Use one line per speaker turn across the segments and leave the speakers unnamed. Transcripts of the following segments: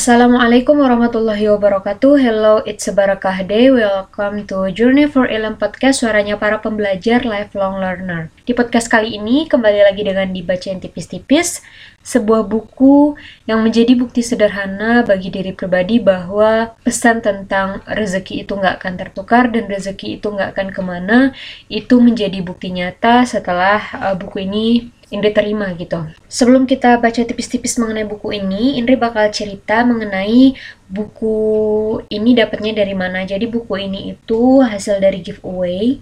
Assalamualaikum warahmatullahi wabarakatuh. Hello, it's a Barakah Day. Welcome to Journey for Ilm Podcast, suaranya para pembelajar lifelong learner. Di podcast kali ini, kembali lagi dengan dibacain tipis-tipis, sebuah buku yang menjadi bukti sederhana bagi diri pribadi bahwa pesan tentang rezeki itu nggak akan tertukar dan rezeki itu nggak akan ke mana, itu menjadi bukti nyata setelah uh, buku ini Indri terima gitu. Sebelum kita baca tipis-tipis mengenai buku ini, Indri bakal cerita mengenai buku ini dapatnya dari mana. Jadi buku ini itu hasil dari giveaway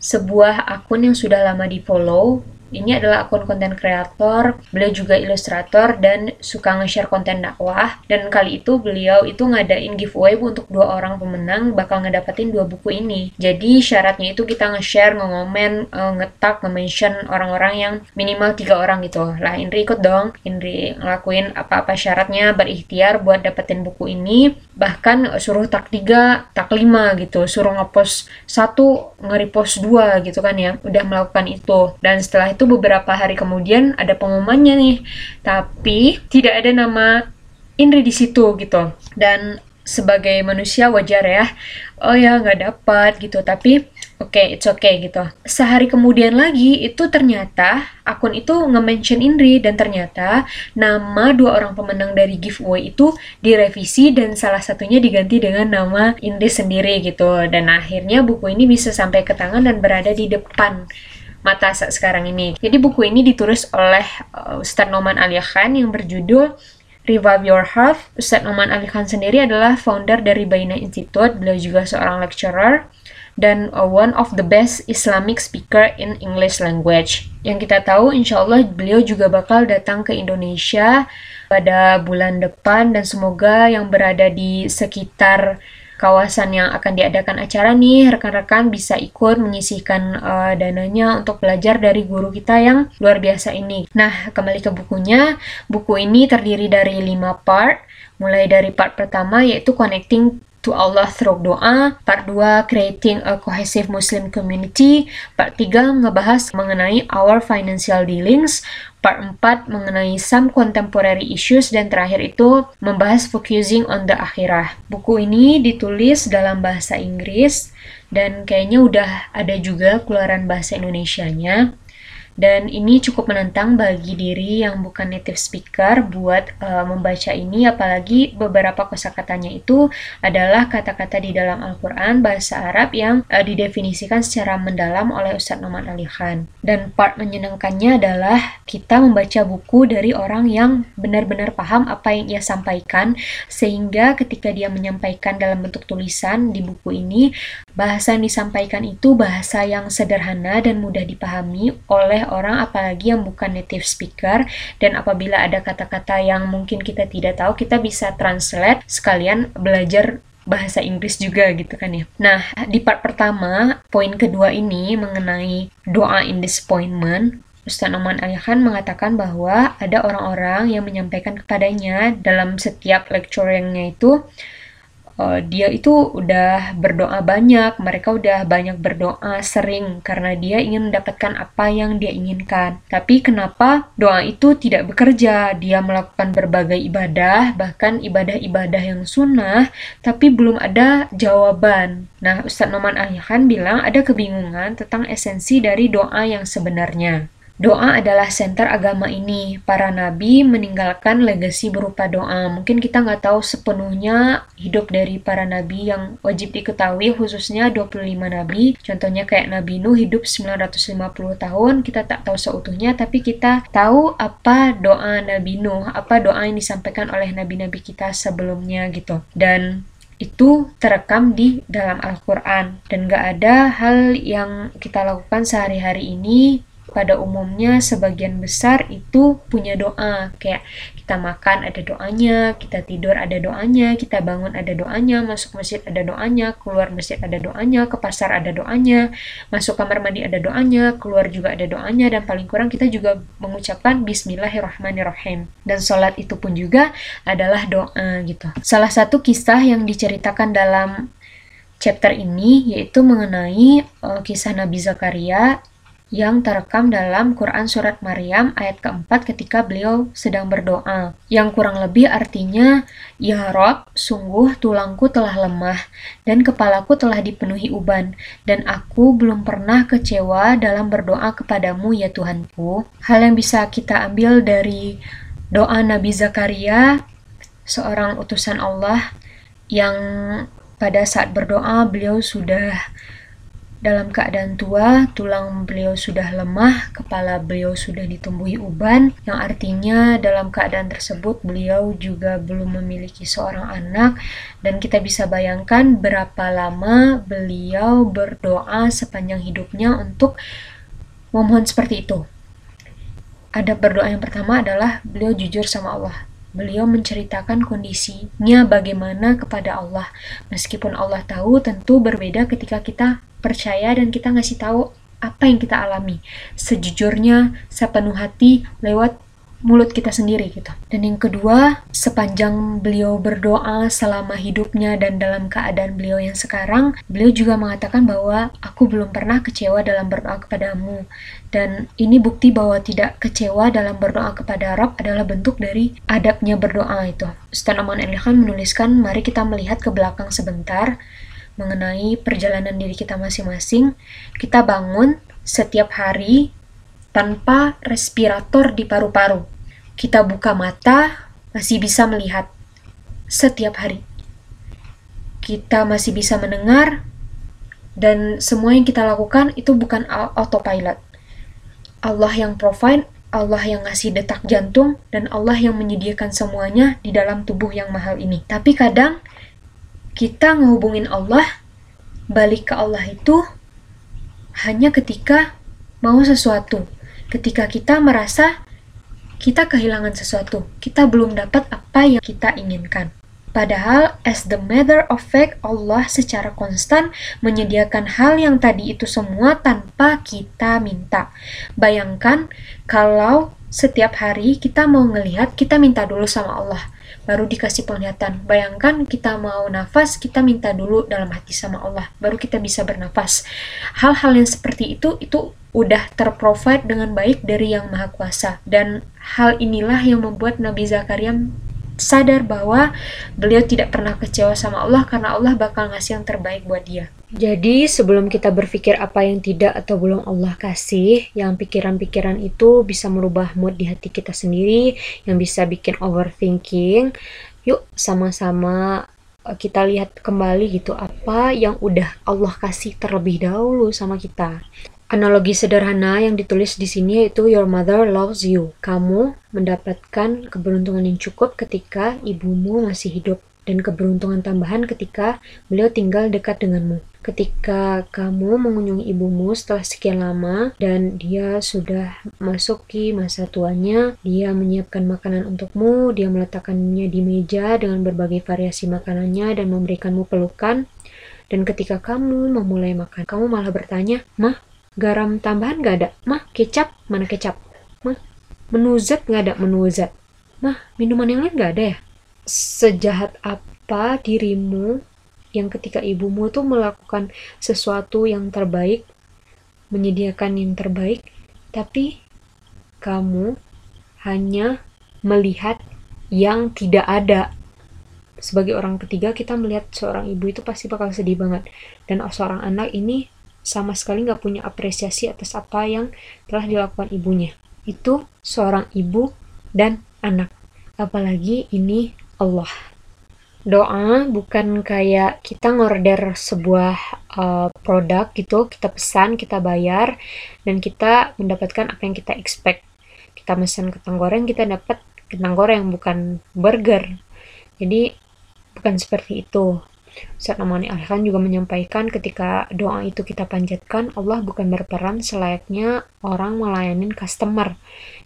sebuah akun yang sudah lama di follow ini adalah akun konten kreator, beliau juga ilustrator dan suka nge-share konten dakwah. Dan kali itu beliau itu ngadain giveaway untuk dua orang pemenang bakal ngedapetin dua buku ini. Jadi syaratnya itu kita nge-share, nge-ngomen, uh, nge-tag, nge-mention orang-orang yang minimal tiga orang gitu. Lah Indri ikut dong, Indri ngelakuin apa-apa syaratnya, berikhtiar buat dapetin buku ini. Bahkan suruh tag tiga, tag lima gitu, suruh nge-post satu, nge-repost dua gitu kan ya. Udah melakukan itu. Dan setelah itu beberapa hari kemudian ada pengumumannya nih. Tapi tidak ada nama Indri di situ gitu. Dan sebagai manusia wajar ya oh ya nggak dapat gitu. Tapi oke okay, it's okay gitu. Sehari kemudian lagi itu ternyata akun itu nge-mention Indri dan ternyata nama dua orang pemenang dari giveaway itu direvisi dan salah satunya diganti dengan nama Indri sendiri gitu. Dan akhirnya buku ini bisa sampai ke tangan dan berada di depan mata sekarang ini. Jadi buku ini ditulis oleh uh, Ustadz Noman Ali Khan yang berjudul Revive Your Heart. Ustadz Noman Ali Khan sendiri adalah founder dari Baina Institute. Beliau juga seorang lecturer dan uh, one of the best Islamic speaker in English language. Yang kita tahu, insya Allah beliau juga bakal datang ke Indonesia pada bulan depan dan semoga yang berada di sekitar kawasan yang akan diadakan acara nih, rekan-rekan bisa ikut menyisihkan uh, dananya untuk belajar dari guru kita yang luar biasa ini. Nah, kembali ke bukunya. Buku ini terdiri dari lima part, mulai dari part pertama yaitu connecting to Allah through doa, part 2 creating a cohesive Muslim community, part 3 ngebahas mengenai our financial dealings, part 4 mengenai some contemporary issues. Dan terakhir itu membahas focusing on the akhirah. Buku ini ditulis dalam bahasa Inggris. Dan kayaknya udah ada juga keluaran bahasa Indonesianya. Dan ini cukup menantang bagi diri yang bukan native speaker buat uh, membaca ini, apalagi beberapa kosakatanya itu adalah kata-kata di dalam Al-Quran bahasa Arab yang uh, didefinisikan secara mendalam oleh Ustadz Noman Ali Khan. Dan part menyenangkannya adalah kita membaca buku dari orang yang benar-benar paham apa yang ia sampaikan, sehingga ketika dia menyampaikan dalam bentuk tulisan di buku ini, bahasa yang disampaikan itu bahasa yang sederhana dan mudah dipahami oleh orang apalagi yang bukan native speaker dan apabila ada kata-kata yang mungkin kita tidak tahu kita bisa translate sekalian belajar bahasa Inggris juga gitu kan ya. Nah, di part pertama, poin kedua ini mengenai doa in disappointment, Ustaz Noman Ali Khan mengatakan bahwa ada orang-orang yang menyampaikan kepadanya dalam setiap lecturingnya itu uh, dia itu udah berdoa banyak, mereka udah banyak berdoa sering karena dia ingin mendapatkan apa yang dia inginkan. Tapi kenapa doa itu tidak bekerja? Dia melakukan berbagai ibadah, bahkan ibadah-ibadah yang sunnah, tapi belum ada jawaban. Nah, Ustadz Noman Ahyan bilang ada kebingungan tentang esensi dari doa yang sebenarnya. Doa adalah senter agama ini. Para nabi meninggalkan legasi berupa doa. Mungkin kita nggak tahu sepenuhnya hidup dari para nabi yang wajib diketahui, khususnya 25 nabi. Contohnya kayak Nabi Nuh hidup 950 tahun, kita tak tahu seutuhnya, tapi kita tahu apa doa Nabi Nuh, apa doa yang disampaikan oleh nabi-nabi kita sebelumnya gitu. Dan itu terekam di dalam Al-Quran dan gak ada hal yang kita lakukan sehari-hari ini pada umumnya sebagian besar itu punya doa. Kayak kita makan ada doanya kita tidur ada doanya kita bangun ada doanya masuk masjid ada doanya keluar masjid ada doanya ke pasar ada doanya masuk kamar mandi ada doanya keluar juga ada doanya dan paling kurang kita juga mengucapkan Bismillahirrahmanirrahim. Dan sholat itu pun juga adalah doa gitu. Salah satu kisah yang diceritakan dalam chapter ini yaitu mengenai uh, kisah Nabi Zakaria yang terekam dalam Quran Surat Maryam ayat keempat ketika beliau sedang berdoa. Yang kurang lebih artinya, Ya Rob, sungguh tulangku telah lemah dan kepalaku telah dipenuhi uban, dan aku belum pernah kecewa dalam berdoa kepadamu ya Tuhanku. Hal yang bisa kita ambil dari doa Nabi Zakaria, seorang utusan Allah yang pada saat berdoa beliau sudah dalam keadaan tua, tulang beliau sudah lemah, kepala beliau sudah ditumbuhi uban, yang artinya dalam keadaan tersebut beliau juga belum memiliki seorang anak, dan kita bisa bayangkan berapa lama beliau berdoa sepanjang hidupnya untuk memohon seperti itu. Ada berdoa yang pertama adalah beliau jujur sama Allah. Beliau menceritakan kondisinya bagaimana kepada Allah. Meskipun Allah tahu tentu berbeda ketika kita percaya dan kita ngasih tahu apa yang kita alami sejujurnya sepenuh hati lewat mulut kita sendiri gitu. Dan yang kedua, sepanjang beliau berdoa selama hidupnya dan dalam keadaan beliau yang sekarang, beliau juga mengatakan bahwa aku belum pernah kecewa dalam berdoa kepadamu. Dan ini bukti bahwa tidak kecewa dalam berdoa kepada Rob adalah bentuk dari adabnya berdoa itu. Ustaz Elihan menuliskan, mari kita melihat ke belakang sebentar mengenai perjalanan diri kita masing-masing, kita bangun setiap hari tanpa respirator di paru-paru. Kita buka mata, masih bisa melihat setiap hari. Kita masih bisa mendengar, dan semua yang kita lakukan itu bukan autopilot. Allah yang provide, Allah yang ngasih detak jantung, dan Allah yang menyediakan semuanya di dalam tubuh yang mahal ini. Tapi kadang kita ngehubungin Allah, balik ke Allah itu hanya ketika mau sesuatu. Ketika kita merasa kita kehilangan sesuatu, kita belum dapat apa yang kita inginkan. Padahal, as the matter of fact, Allah secara konstan menyediakan hal yang tadi itu semua tanpa kita minta. Bayangkan kalau setiap hari kita mau ngelihat, kita minta dulu sama Allah baru dikasih penglihatan. Bayangkan kita mau nafas, kita minta dulu dalam hati sama Allah, baru kita bisa bernafas. Hal-hal yang seperti itu, itu udah terprovide dengan baik dari Yang Maha Kuasa. Dan hal inilah yang membuat Nabi Zakaria sadar bahwa beliau tidak pernah kecewa sama Allah karena Allah bakal ngasih yang terbaik buat dia. Jadi sebelum kita berpikir apa yang tidak atau belum Allah kasih, yang pikiran-pikiran itu bisa merubah mood di hati kita sendiri, yang bisa bikin overthinking, yuk sama-sama eh, kita lihat kembali gitu apa yang udah Allah kasih terlebih dahulu sama kita. Analogi sederhana yang ditulis di sini yaitu Your mother loves you. Kamu mendapatkan keberuntungan yang cukup ketika ibumu masih hidup dan keberuntungan tambahan ketika beliau tinggal dekat denganmu. Ketika kamu mengunjungi ibumu setelah sekian lama dan dia sudah masuki masa tuanya, dia menyiapkan makanan untukmu, dia meletakkannya di meja dengan berbagai variasi makanannya dan memberikanmu pelukan. Dan ketika kamu memulai makan, kamu malah bertanya, "Mah, garam tambahan gak ada? Mah kecap. Mana kecap? Mah menu Z gak ada menu Z mah minuman yang lain gak ada ya? Sejahat apa dirimu yang ketika ibumu tuh melakukan sesuatu yang terbaik menyediakan yang terbaik tapi kamu hanya melihat yang tidak ada? Sebagai orang ketiga kita melihat seorang ibu itu pasti bakal sedih banget. Dan seorang anak ini sama sekali nggak punya apresiasi atas apa yang telah dilakukan ibunya. Itu seorang ibu dan anak. Apalagi ini Allah. Doa bukan kayak kita ngorder sebuah uh, produk gitu, kita pesan, kita bayar, dan kita mendapatkan apa yang kita expect. Kita pesan kentang goreng, kita dapat kentang goreng, bukan burger. Jadi, bukan seperti itu Ustaz Amani Alhan juga menyampaikan ketika doa itu kita panjatkan, Allah bukan berperan selayaknya orang melayani customer.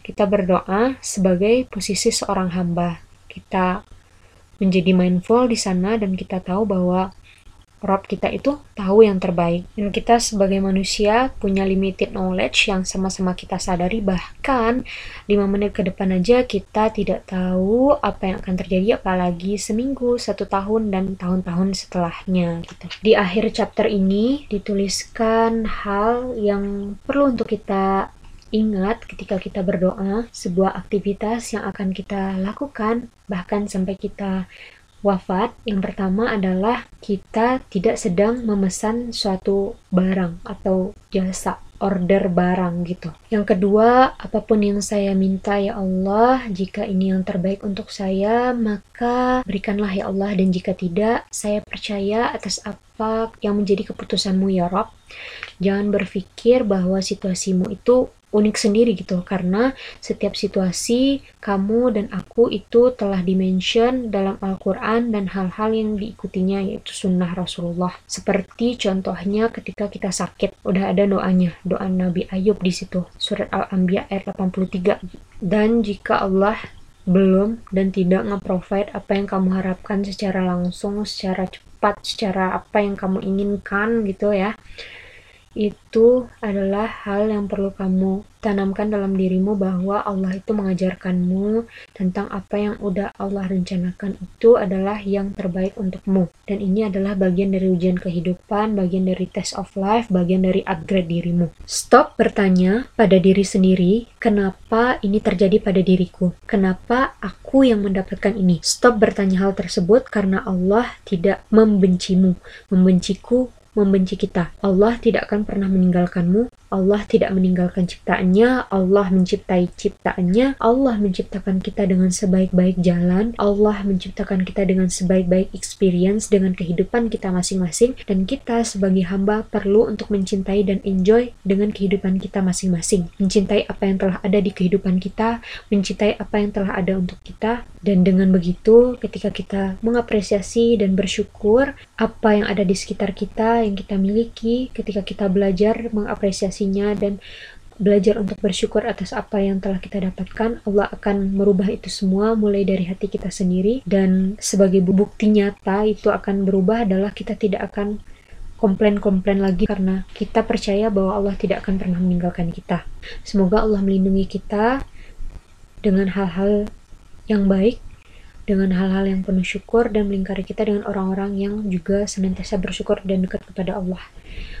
Kita berdoa sebagai posisi seorang hamba. Kita menjadi mindful di sana dan kita tahu bahwa Rob kita itu tahu yang terbaik. Dan kita sebagai manusia punya limited knowledge yang sama-sama kita sadari bahkan 5 menit ke depan aja kita tidak tahu apa yang akan terjadi apalagi seminggu, satu tahun, dan tahun-tahun setelahnya gitu. Di akhir chapter ini dituliskan hal yang perlu untuk kita ingat ketika kita berdoa, sebuah aktivitas yang akan kita lakukan bahkan sampai kita wafat, yang pertama adalah kita tidak sedang memesan suatu barang atau jasa order barang gitu. Yang kedua, apa pun yang saya minta ya Allah, jika ini yang terbaik untuk saya, maka berikanlah ya Allah dan jika tidak, saya percaya atas apa yang menjadi keputusanmu ya Rob. Jangan berpikir bahwa situasimu itu unik sendiri gitu. Karena setiap situasi kamu dan aku itu telah dimention dalam Al-Quran dan hal-hal yang diikutinya yaitu sunnah Rasulullah. Seperti contohnya ketika kita sakit udah ada doanya doa Nabi Ayub di situ surat Al-Anbiya ayat 83 dan jika Allah belum dan tidak nge-provide apa yang kamu harapkan secara langsung secara cepat secara apa yang kamu inginkan gitu ya itu adalah hal yang perlu kamu tanamkan dalam dirimu bahwa Allah itu mengajarkanmu tentang apa yang udah Allah rencanakan itu adalah yang terbaik untukmu. Dan ini adalah bagian dari ujian kehidupan, bagian dari test of life, bagian dari upgrade dirimu. Stop bertanya pada diri sendiri, kenapa ini terjadi pada diriku? Kenapa aku yang mendapatkan ini? Stop bertanya hal tersebut karena Allah tidak membencimu. Membenciku membenci kita. Allah tidak akan pernah meninggalkanmu. Allah tidak meninggalkan ciptaannya. Allah menciptai ciptaannya. Allah menciptakan kita dengan sebaik-baik jalan. Allah menciptakan kita dengan sebaik-baik experience dengan kehidupan kita masing-masing. Dan kita sebagai hamba perlu untuk mencintai dan enjoy dengan kehidupan kita masing-masing. Mencintai apa yang telah ada di kehidupan kita. Mencintai apa yang telah ada untuk kita. Dan dengan begitu, ketika kita mengapresiasi dan bersyukur apa yang ada di sekitar kita, yang kita miliki ketika kita belajar mengapresiasinya dan belajar untuk bersyukur atas apa yang telah kita dapatkan, Allah akan merubah itu semua mulai dari hati kita sendiri dan sebagai bukti nyata itu akan berubah adalah kita tidak akan komplain-komplain lagi karena kita percaya bahwa Allah tidak akan pernah meninggalkan kita. Semoga Allah melindungi kita dengan hal-hal yang baik dengan hal-hal yang penuh syukur dan melingkari kita dengan orang-orang yang juga senantiasa bersyukur dan dekat kepada Allah.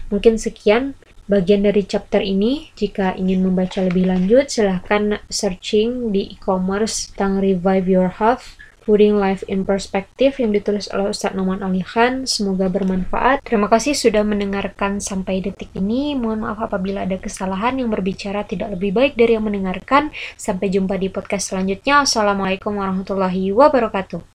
Mungkin sekian bagian dari chapter ini. Jika ingin membaca lebih lanjut, silahkan searching di e-commerce tentang Revive Your Health Putting Life in Perspective yang ditulis oleh Ustadz Noman Ali Khan. Semoga bermanfaat. Terima kasih sudah mendengarkan sampai detik ini. Mohon maaf apabila ada kesalahan yang berbicara tidak lebih baik dari yang mendengarkan. Sampai jumpa di podcast selanjutnya. Assalamualaikum warahmatullahi wabarakatuh.